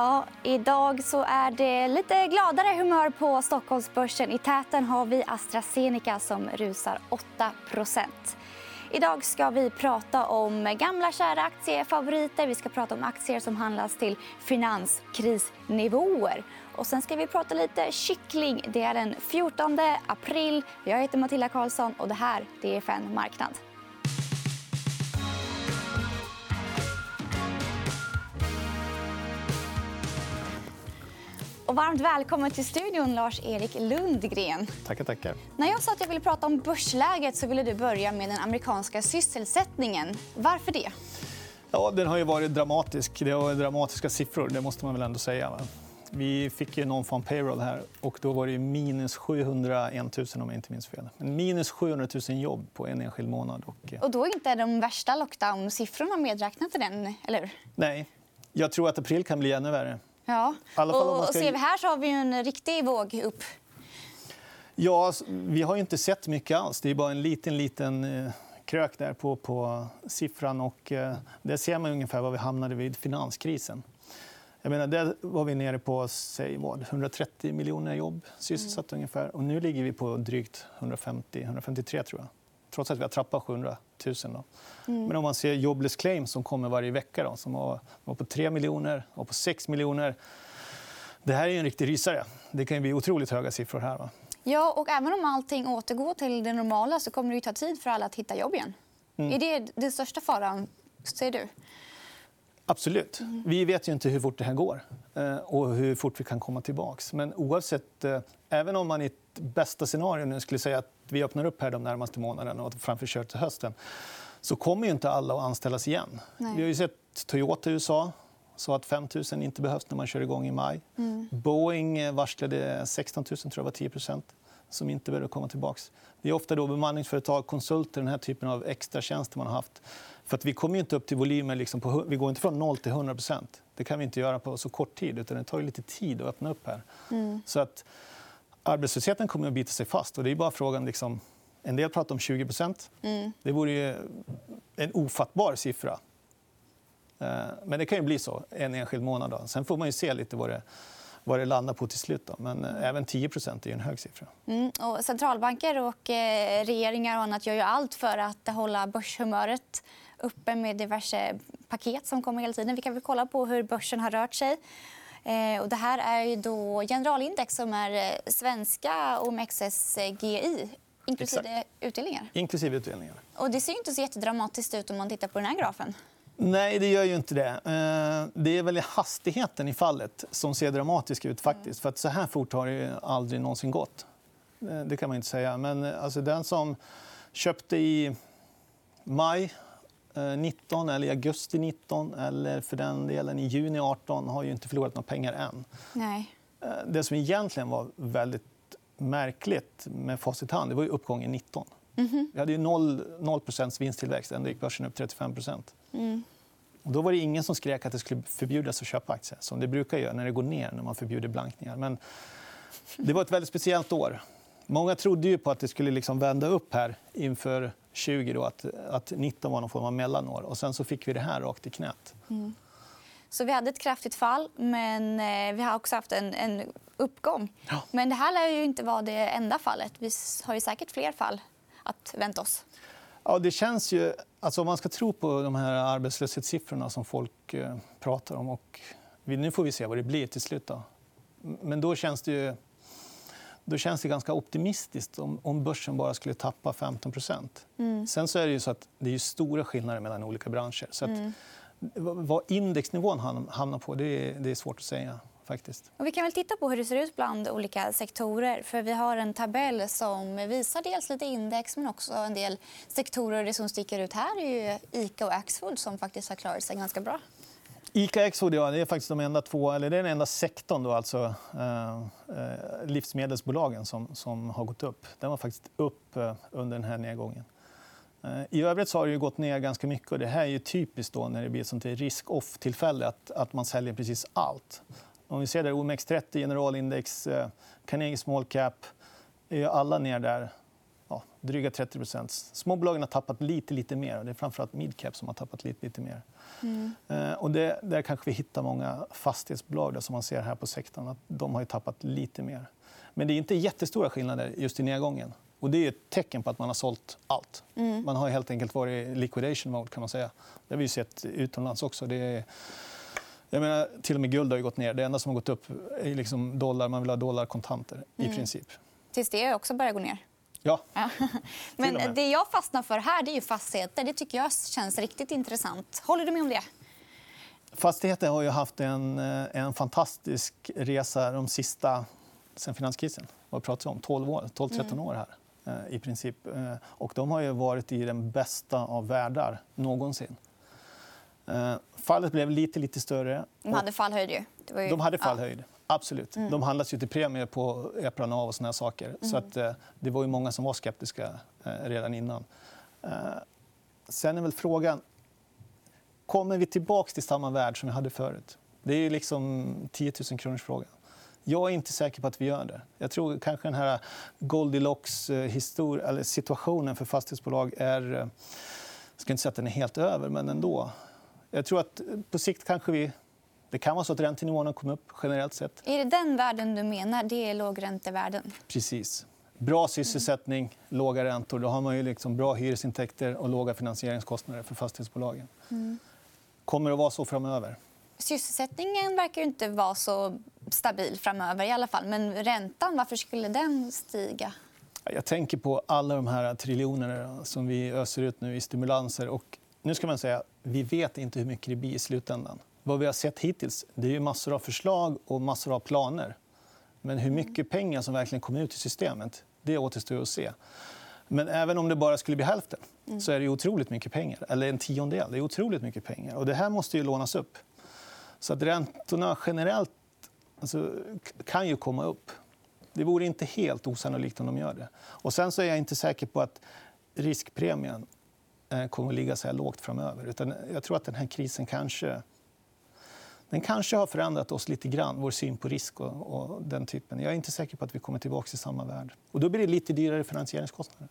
Ja, idag så är det lite gladare humör på Stockholmsbörsen. I täten har vi AstraZeneca som rusar 8% Idag ska vi prata om gamla kära aktiefavoriter. Vi ska prata om aktier som handlas till finanskrisnivåer. Och sen ska vi prata lite kyckling. Det är den 14 april. Jag heter Matilda Karlsson och det här det är FN Marknad. Och varmt välkommen till studion, Lars-Erik Lundgren. Tackar, tackar. När jag sa att jag ville prata om börsläget så ville du börja med den amerikanska sysselsättningen. Varför det? Ja, den har ju varit dramatisk. Det har dramatiska siffror. det måste man väl ändå säga. Vi fick ju någon form payroll här. och Då var det minus 701 000 om jag inte minns fel. Minus 700 000 jobb på en enskild månad. Och, och då är inte de värsta lockdown-siffrorna medräknat i den? eller Nej. Jag tror att april kan bli ännu värre. Ja. Och, ska... ser vi här så har vi en riktig våg upp. Ja, vi har inte sett mycket alls. Det är bara en liten, liten eh, krök där på, på siffran. Och, eh, där ser man ungefär var vi hamnade vid finanskrisen. Jag menar, där var vi nere på säg vad, 130 miljoner jobb sysselsatta. Mm. ungefär. Och nu ligger vi på drygt 150-153, tror jag trots att vi har trappat 700 000. Då. Mm. Men om man ser jobless claims som kommer varje vecka då, som var, var på 3 miljoner och på 6 miljoner. Det här är en riktig rysare. Det kan bli otroligt höga siffror här. Va? Ja, och även om allting återgår till det normala så kommer det ta tid för alla att hitta jobb igen. Mm. Är det den största faran, ser du? Absolut. Vi vet ju inte hur fort det här går eh, och hur fort vi kan komma tillbaka. Men oavsett, eh, även om man i ett bästa scenario nu skulle säga att vi öppnar upp här de närmaste månaderna och framför kört till hösten så kommer ju inte alla att anställas igen. Nej. Vi har ju sett Toyota i USA sa att 5 000 inte behövs när man kör igång i maj. Mm. Boeing varslade 16 000, tror jag var 10% som inte behöver komma tillbaka. Det är ofta då bemanningsföretag, konsulter, den här typen av extra tjänster man har haft. För att vi kommer inte upp till volymer. Liksom på, vi går inte från 0 till 100% Det kan vi inte göra på så kort tid. utan Det tar lite tid att öppna upp. här. Mm. Så att, arbetslösheten kommer att bita sig fast. Och det är bara frågan... Liksom, en del pratar om 20 mm. Det vore en ofattbar siffra. Eh, men det kan ju bli så en enskild månad. Då. Sen får man ju se lite vad det, vad det landar på till slut. Då. Men eh, även 10% är en hög siffra. Mm. Och centralbanker och eh, regeringar och annat gör ju allt för att hålla börshumöret uppe med diverse paket som kommer hela tiden. Vi kan väl kolla på hur börsen har rört sig. Eh, och det här är ju då generalindex som är eh, svenska OMXSGI inklusive Exakt. utdelningar. Inklusive utdelningar. Och det ser inte så jättedramatiskt ut om man tittar på den här grafen. Nej, det gör ju inte det. Eh, det är väl hastigheten i fallet som ser dramatisk ut. faktiskt. För att Så här fort har det aldrig någonsin gått. Det kan man inte säga. Men alltså, den som köpte i maj 19 eh, eller i augusti 19 eller för den delen i juni 18 har ju inte förlorat några pengar än. Nej. Eh, det som egentligen var väldigt märkligt med facit hand det var ju uppgången 19. Mm -hmm. Vi hade ju 0, 0 vinsttillväxt. Ändå gick börsen upp 35 mm. Och då var det ingen som skrek att det skulle förbjudas att köpa aktier som det brukar göra när det går ner när man förbjuder blankningar. Men det var ett väldigt speciellt år. Många trodde ju på att det skulle liksom vända upp här inför 20 då, att, att 19 var någon form av mellanår. Och sen så fick vi det här rakt i knät. Mm. Så vi hade ett kraftigt fall, men eh, vi har också haft en, en uppgång. Ja. Men det här lär ju inte vara det enda fallet. Vi har ju säkert fler fall att vänta oss. Ja, det känns ju... Alltså, om man ska tro på de här arbetslöshetssiffrorna som folk eh, pratar om... Och nu får vi se vad det blir till slut. Då. Men då känns det ju då känns det ganska optimistiskt om, om börsen bara skulle tappa 15 mm. Sen så är det ju så att det är stora skillnader mellan olika branscher. Så att, mm. Vad indexnivån hamnar på det är, det är svårt att säga. Faktiskt. Och vi kan väl titta på hur det ser ut bland olika sektorer. För Vi har en tabell som visar dels lite index men också en del sektorer. Det som sticker ut här är Ica och Axfood som faktiskt har klarat sig ganska bra. Ica Exfood ja, det är faktiskt de enda två, eller det är den enda sektorn, då, alltså, eh, eh, livsmedelsbolagen, som, som har gått upp. Den var faktiskt upp eh, under den här nedgången. Eh, I övrigt så har det gått ner ganska mycket. Och det här är typiskt då när det blir ett sånt risk-off-tillfälle att, att man säljer precis allt. Om vi ser där OMX30, generalindex, eh, Carnegie small cap, är alla ner där ja, dryga 30 Småbolagen har tappat lite, lite mer. Det är framförallt midcap som har tappat lite, lite mer. Mm. Eh, och det, där kanske vi hittar många fastighetsbolag där, som man ser här på sektorn. Att de har tappat lite mer. Men det är inte jättestora skillnader just i nedgången. Och det är ett tecken på att man har sålt allt. Mm. Man har helt enkelt varit i liquidation mode. kan man säga. Det har vi sett utomlands också. Det är... Jag menar, till och med guld har gått ner. Det enda som har gått upp är liksom dollar. Man vill ha dollarkontanter mm. i princip. Tills det också börjar gå ner. Ja. Men det jag fastnar för här det är ju fastigheter. Det tycker jag känns riktigt intressant. Håller du med om det? Fastigheter har ju haft en, eh, en fantastisk resa de sista sen finanskrisen. Vad pratar vi om? 12 år, 12-13 mm. år här. Eh, i princip. Eh, och de har ju varit i den bästa av världar någonsin. Fallet blev lite, lite större. De hade fallhöjd. Ju. Ju... De hade fallhöjd. Ja. Absolut. Mm. De handlas ju till premier på Epran och såna saker. Mm. Så att, eh, det var ju många som var skeptiska eh, redan innan. Eh, sen är väl frågan... Kommer vi tillbaka till samma värld som vi hade förut? Det är liksom 10 000 kronors frågan. Jag är inte säker på att vi gör det. Jag tror kanske den här Goldilocks-situationen för fastighetsbolag är... Jag ska inte säga att den är helt över, men ändå. Jag tror att på sikt kanske vi det kan vara så att räntenivåerna kommer upp generellt sett. Är det den världen du menar? Det är lågräntevärlden? Precis. Bra sysselsättning, mm. låga räntor. Då har man ju liksom bra hyresintäkter och låga finansieringskostnader för fastighetsbolagen. Mm. Kommer det att vara så framöver? Sysselsättningen verkar inte vara så stabil framöver. i alla fall. Men räntan, varför skulle den stiga? Jag tänker på alla de här triljonerna som vi öser ut nu i stimulanser. Och nu ska man säga, vi vet inte hur mycket det blir i slutändan. Vad vi har sett hittills det är massor av förslag och massor av planer. Men hur mycket pengar som verkligen kommer ut i systemet det återstår att se. Men även om det bara skulle bli hälften mm. så är det otroligt mycket pengar. Eller en tiondel. Det är otroligt mycket pengar. Och det här måste ju lånas upp. Så att räntorna generellt alltså, kan ju komma upp. Det vore inte helt osannolikt om de gör det. Och sen så är jag inte säker på att riskpremien eh, kommer att ligga så här lågt framöver. Utan jag tror att den här krisen kanske den kanske har förändrat oss lite grann, vår syn på risk och, och, den typen. Jag är inte säker på att vi kommer tillbaka till samma värld. Och då blir det lite dyrare finansieringskostnader.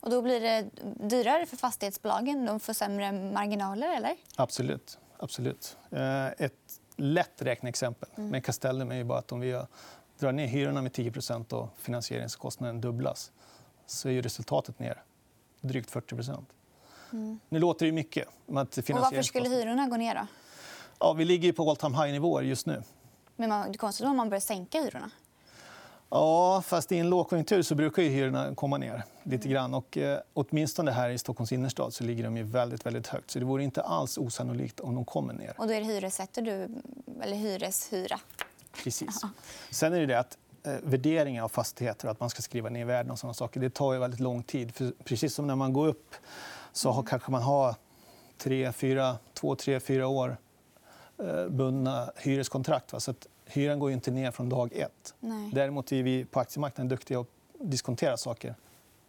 Och då blir det dyrare för fastighetsbolagen? De får sämre marginaler? eller? Absolut. Absolut. Eh, ett lätt räkneexempel mm. med Castellum är bara att om vi drar ner hyrorna med 10% och finansieringskostnaden dubblas så är resultatet ner drygt 40 mm. Nu låter det mycket. Att och varför skulle hyrorna gå ner? Då? Ja, vi ligger på all time high-nivåer just nu. Men man, det konstigt om man börjar sänka hyrorna. Ja, fast i en lågkonjunktur så brukar ju hyrorna komma ner lite grann. Och, eh, åtminstone här i Stockholms innerstad så ligger de ju väldigt, väldigt högt. Så det vore inte alls osannolikt om de kommer ner. Och då är det hyressätter du, eller hyreshyra? Precis. Sen är det det att eh, värderingar av fastigheter, att man ska skriva ner värden och sådana saker, det tar ju väldigt lång tid. För precis som när man går upp så har, mm. kanske man har tre, fyra, två, tre, fyra år bundna hyreskontrakt. Va? Så att hyran går inte ner från dag ett. Nej. Däremot är vi på aktiemarknaden duktiga att diskontera saker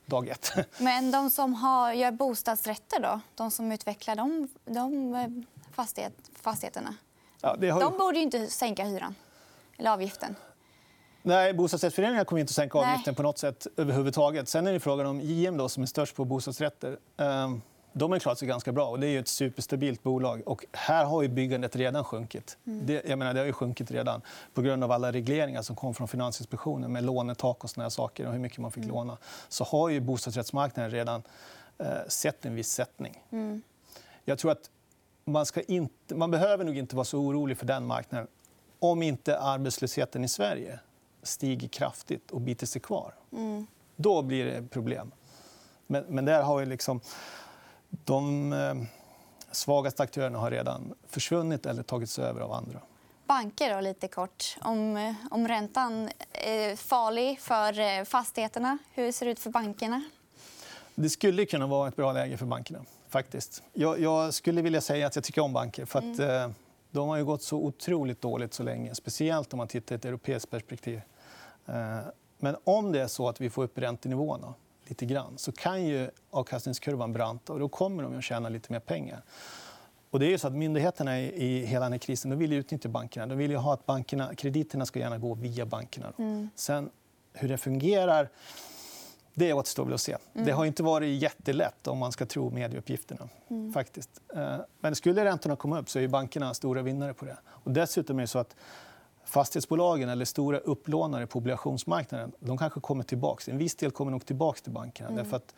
dag ett. Men de som har, gör bostadsrätter, då? de som utvecklar de, de eh, fastighet, fastigheterna ja, ju... de borde ju inte sänka hyran eller avgiften. Nej, bostadsrättsföreningar kommer inte att sänka avgiften Nej. på något sätt överhuvudtaget. Sen är det frågan om JM då, som är störst på bostadsrätter. Um, de har klarat sig ganska bra. och Det är ett superstabilt bolag. Och här har ju byggandet redan sjunkit. Mm. Det, jag menar, det har ju sjunkit redan på grund av alla regleringar som kom från Finansinspektionen med lånetak och såna saker och hur mycket man fick mm. låna. Så har ju bostadsrättsmarknaden redan eh, sett en viss sättning. Mm. Jag tror att man, ska inte, man behöver nog inte vara så orolig för den marknaden om inte arbetslösheten i Sverige stiger kraftigt och biter sig kvar. Mm. Då blir det problem. Men, men där har vi liksom de eh, svagaste aktörerna har redan försvunnit eller tagits över av andra. Banker, då, lite kort. Om, eh, om räntan är farlig för eh, fastigheterna, hur ser det ut för bankerna? Det skulle kunna vara ett bra läge för bankerna. faktiskt. Jag, jag skulle vilja säga att jag tycker om banker. För att, mm. De har ju gått så otroligt dåligt så länge, speciellt om man tittar i ett europeiskt perspektiv. Men om det är så att vi får upp räntenivåerna lite grann så kan ju avkastningskurvan branta och då kommer de att tjäna lite mer pengar. Och det är så att myndigheterna i hela den här krisen de vill utnyttja bankerna. De vill ha att bankerna, krediterna ska gärna gå via bankerna. Mm. Sen hur det fungerar Det återstår att se. Mm. Det har inte varit jättelätt om man ska tro medieuppgifterna. Mm. Faktiskt. Eh, men skulle räntorna komma upp så är bankerna stora vinnare på det. Och dessutom är det så att fastighetsbolagen eller stora upplånare på obligationsmarknaden de kanske kommer tillbaka. En viss del kommer nog tillbaka till bankerna. Mm. Därför att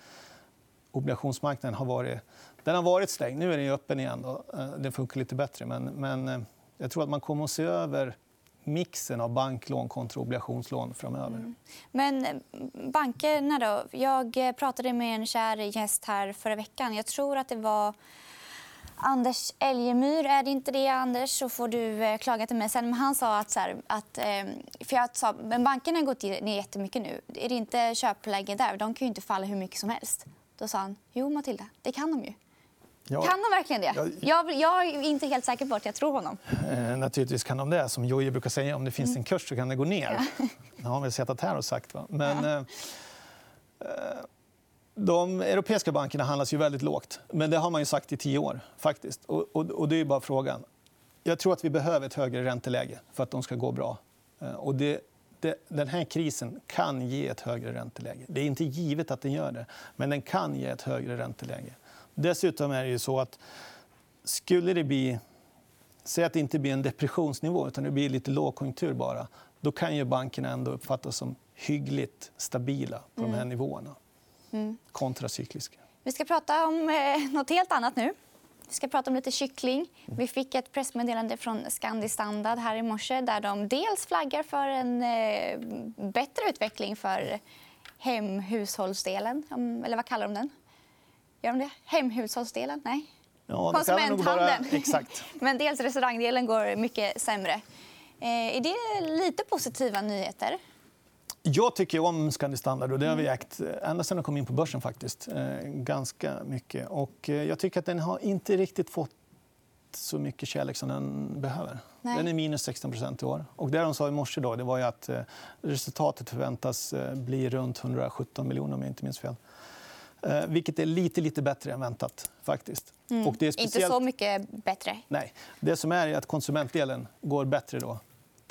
obligationsmarknaden har varit, den har varit stängd. Nu är den öppen igen. Då. Eh, den funkar lite bättre. Men, men eh, jag tror att man kommer att se över mixen av banklån kontra obligationslån framöver. Mm. Men eh, bankerna då? Jag pratade med en kär gäst här förra veckan. Jag tror att det var Anders Elgemyr. Är det inte det, Anders, så får du klaga till mig sen. Men han sa att... Så här, att för jag sa, men bankerna har gått ner jättemycket nu. Är det inte köpläge där? De kan ju inte falla hur mycket som helst. Då sa han, jo Matilda, det kan de ju. Ja. Kan de verkligen det? Ja. Jag, jag, är inte helt säker på att jag tror honom. Eh, naturligtvis kan de det. Som Jojje brukar säga, om det finns mm. en kurs så kan det gå ner. Ja. Det har han väl sett här och sagt. Va? Men, ja. eh, eh de europeiska bankerna handlas ju väldigt lågt. Men det har man ju sagt i tio år. faktiskt. Och, och, och det är bara frågan. Jag tror att vi behöver ett högre ränteläge för att de ska gå bra. Eh, och det det, den här krisen kan ge ett högre ränteläge. Det är inte givet att den gör det, men den kan ge ett högre ränteläge. Dessutom är det ju så att skulle det bli... Säg att det inte blir en depressionsnivå, utan det blir lite lågkonjunktur bara. Då kan ju bankerna ändå uppfattas som hyggligt stabila på de här mm. nivåerna. Mm. Kontracykliska. Vi ska prata om eh, något helt annat nu. Vi ska prata om lite kyckling. Vi fick ett pressmeddelande från Scandi Standard här i morse där de dels flaggar för en eh, bättre utveckling för hemhushållsdelen. Eller vad kallar de den? Gör de det? Hemhushållsdelen? Nej. Ja, Konsumenthandeln. Bara... Exakt. Men dels restaurangdelen går mycket sämre. Eh, är det lite positiva nyheter? Jag tycker om Scandi Standard och det har vi mm. ägt eh, ända sedan den kom in på börsen. faktiskt. Eh, ganska mycket. Och eh, jag tycker att den har inte riktigt fått så mycket kärlek som den behöver. Nej. Den är minus 16% i år. Och det de sa i morse då, det var ju att resultatet förväntas bli runt 117 miljoner om jag inte minns fel. Vilket är lite, lite bättre än väntat. faktiskt. Mm. Och det är speciellt... Inte så mycket bättre. Nej. Det som är, är att konsumentdelen går bättre. då.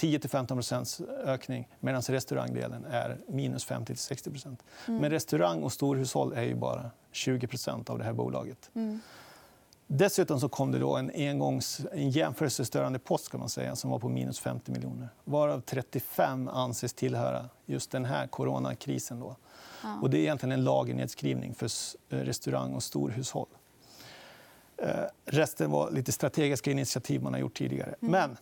10-15 ökning medan restaurangdelen är minus 50-60 mm. Men restaurang och storhushåll är ju bara 20% av det här bolaget. Mm. Dessutom så kom det då en, engångs, en jämförelsestörande post kan man säga, som var på minus 50 miljoner. Varav 35 anses tillhöra just den här coronakrisen. Då. Ja. Och det är egentligen en lagernedskrivning för restaurang och storhushåll. Eh, resten var lite strategiska initiativ man har gjort tidigare. Mm. Men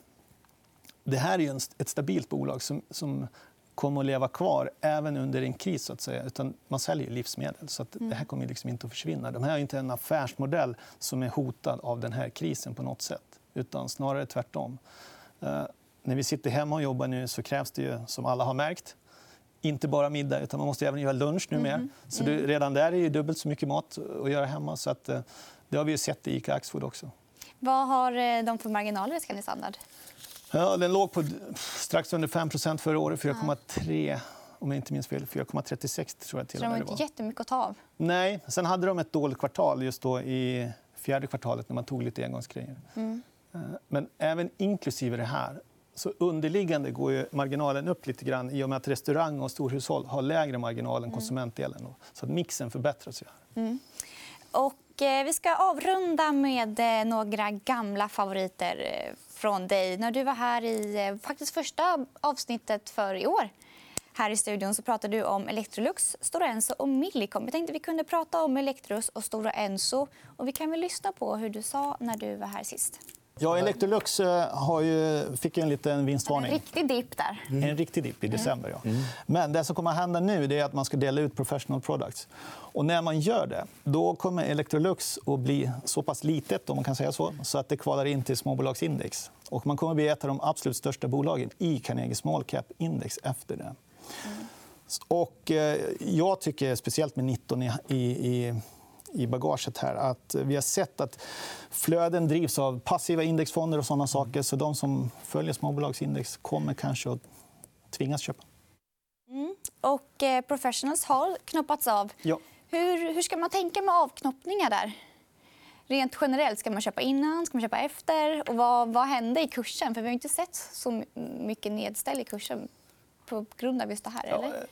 det här är ett stabilt bolag som, som kommer att leva kvar även under en kris. Så att säga. Utan man säljer livsmedel, så att det här kommer liksom inte att försvinna. De här är inte en affärsmodell som är hotad av den här krisen på något sätt. Utan snarare tvärtom. Uh, när vi sitter hemma och jobbar nu så krävs det, ju, som alla har märkt, inte bara middag, utan man måste även göra lunch numera. Mm. Så det, redan där är det dubbelt så mycket mat att göra hemma. Så att, uh, det har vi sett i Ica Axfood också. Vad har eh, de för marginaler i Scandi Standard? Ja, den låg på strax under 5% förra året, 4,3 om jag inte minns fel. 4,36 tror jag till Så de har inte jättemycket att ta av? Nej. Sen hade de ett dåligt kvartal just då i fjärde kvartalet när man tog lite engångsgrejer. Mm. Eh, men även inklusive det här så underliggande går marginalen upp lite grann i och med att restaurang och storhushåll har lägre marginal än mm. konsumentdelen. Så att mixen förbättras. Ju. Mm. Och, eh, vi ska avrunda med eh, några gamla favoriter från dig. När du var här i eh, faktiskt första avsnittet för i år här i studion så pratade du om Electrolux, Stora Enso och Millicom. Jag tänkte vi kunde prata om Electrolux och Stora Enso. Och vi kan väl lyssna på hur du sa när du var här sist. Ja, Electrolux eh, har ju, fick en liten vinstvarning. En riktig dipp där. Mm. En riktig dipp i mm. december. Ja. Mm. Men det som kommer att hända nu är att man ska dela ut professional products. Och när man gör det då kommer Electrolux att bli så pass litet om man kan säga så, så att det kvalar in till småbolagsindex. Och man kommer att bli ett av de absolut största bolagen i Carnegie Small Cap-index efter det. Mm. Och, eh, jag tycker, speciellt med 19 i, i i bagaget här. Att vi har sett att flöden drivs av passiva indexfonder och såna saker. Så de som följer småbolagsindex kommer kanske att tvingas köpa. Mm. Och eh, Professionals har knoppats av. Ja. Hur, hur ska man tänka med avknoppningar där? Rent generellt, ska man köpa innan, ska man köpa efter? Och vad, vad hände i kursen? För vi har inte sett så mycket nedställ i kursen på grund av just det här. Eller?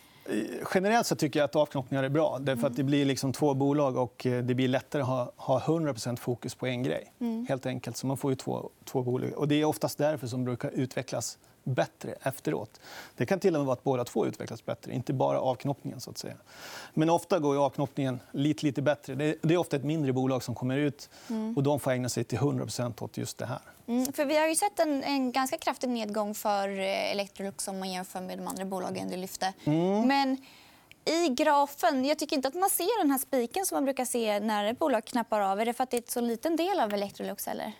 Generellt så tycker jag att avknoppningar är bra. Därför att det blir liksom två bolag och eh, det blir lättare att ha, ha 100 fokus på en grej. Helt enkelt. Så man får ju två, två bolag. Och det är oftast därför som brukar utvecklas bättre efteråt. Det kan till och med vara att båda två utvecklas bättre, inte bara avknoppningen. Så att säga. Men ofta går avknoppningen lite, lite bättre. Det är ofta ett mindre bolag som kommer ut och de får ägna sig till 100% åt just det här. Mm, för vi har ju sett en, en, ganska kraftig nedgång för eh, Electrolux om man jämför med de andra bolagen du lyfte. Mm. Men i grafen, jag tycker inte att man ser den här spiken som man brukar se när ett bolag knappar av. Är det för att det är en så liten del av Electrolux? Eller?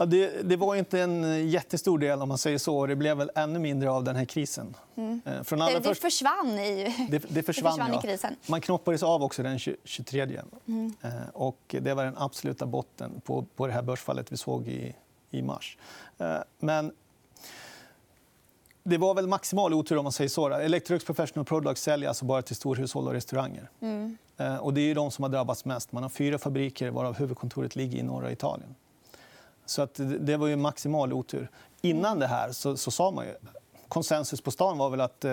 Ja, det, det, var inte en jättestor del. om man säger så. Det blev väl ännu mindre av den här krisen. Mm. Eh, från allra det, det försvann i, det, det försvann, försvann i krisen. Man knoppades av också den 23. Mm. Eh, och det var den absoluta botten på, på det här börsfallet vi såg i, i mars. Eh, men det var väl maximal otur. om man säger så. Electrolux Professional Products säljer alltså bara till storhushåll och restauranger. Mm. Och det är de som har drabbats mest. Man har fyra fabriker, varav huvudkontoret ligger i norra Italien. Så att det var ju maximal otur. Innan det här så, så sa man ju konsensus på stan var väl att eh,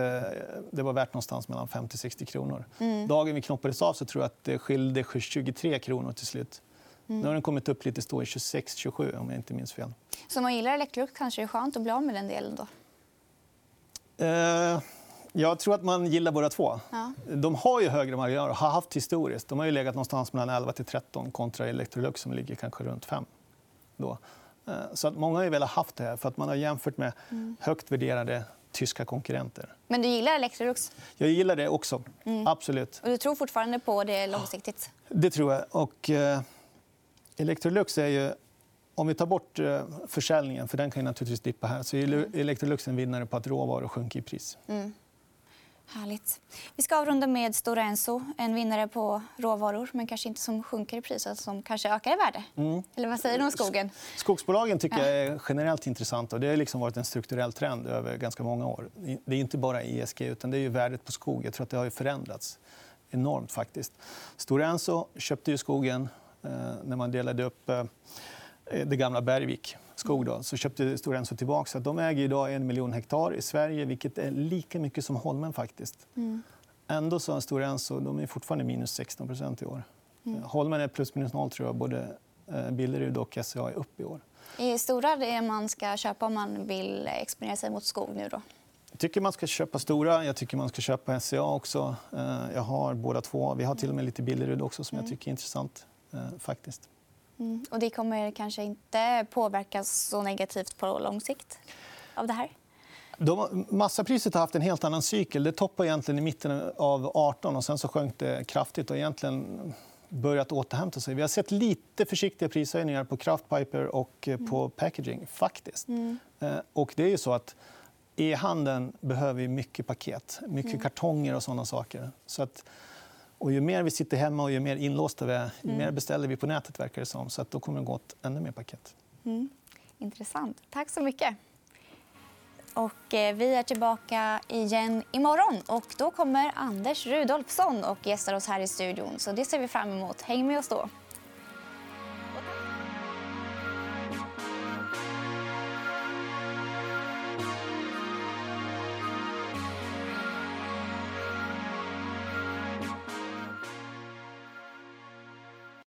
det var värt någonstans mellan 50 60 kronor. Mm. Dagen vi knoppades av så tror jag att det skilde 23 kronor till slut. Mm. Nu har den kommit upp lite stå i 26-27 om jag inte minns fel. Så om man gillar Electrolux kanske det är skönt att bli av med den delen då? Eh, jag tror att man gillar båda två. Ja. De har ju högre marginaler, har haft historiskt. De har ju legat någonstans mellan 11 till 13 kontra Electrolux som ligger kanske runt 5. Då. Eh, så att många har velat ha det här för att man har jämfört med högt värderade tyska konkurrenter. Men du gillar Electrolux? Jag gillar det också. Mm. Absolut. Och du tror fortfarande på det långsiktigt? Det tror jag. Och, eh, Electrolux är ju... Om vi tar bort eh, försäljningen, för den kan naturligtvis dippa här så är Electrolux en vinnare på att råvaror sjunker i pris. Mm. Härligt. Vi ska avrunda med Stora Enso, en vinnare på råvaror men kanske inte som sjunker i pris, som kanske ökar i värde. Mm. Eller vad säger du om skogen? Skogsbolagen tycker jag är generellt intressanta. Det har liksom varit en strukturell trend över ganska många år. Det är inte bara ESG, utan det är ju värdet på skog. Jag tror att det har förändrats enormt. faktiskt. Stora Enso köpte ju skogen eh, när man delade upp eh, det gamla Bergvik skog då, så köpte Stora Enso tillbaka. Så de äger idag en miljon hektar i Sverige, vilket är lika mycket som Holmen. faktiskt. Mm. Ändå så är Stora Enso de är fortfarande minus 16% i år. Mm. Holmen är plus minus noll, tror jag. Både eh, Billerud och SCA är upp i år. Är Stora det man ska köpa om man vill exponera sig mot skog nu? Då? Jag tycker man ska köpa Stora. Jag tycker man ska köpa SCA också. Eh, jag har båda två. Vi har till och med lite Billerud också som jag mm. tycker är intressant. Eh, faktiskt. Mm. Och det kommer kanske inte påverkas så negativt på lång sikt av det här? De, massapriset har haft en helt annan cykel. Det toppade egentligen i mitten av 18 och sen så sjönk det kraftigt och egentligen börjat återhämta sig. Vi har sett lite försiktiga prishöjningar på kraftpiper och eh, mm. på packaging. faktiskt. Mm. Eh, och det är ju så att E-handeln behöver mycket paket, mycket mm. kartonger och såna saker. Så att och ju mer vi sitter hemma och ju mer inlåsta vi är, ju mm. mer beställer vi på nätet. verkar det som. Så att då kommer det gå åt ännu mer paket. Mm. Intressant. Tack så mycket. Och eh, vi är tillbaka igen imorgon. Och då kommer Anders Rudolfsson och gästar oss här i studion. Så Det ser vi fram emot. Häng med oss då.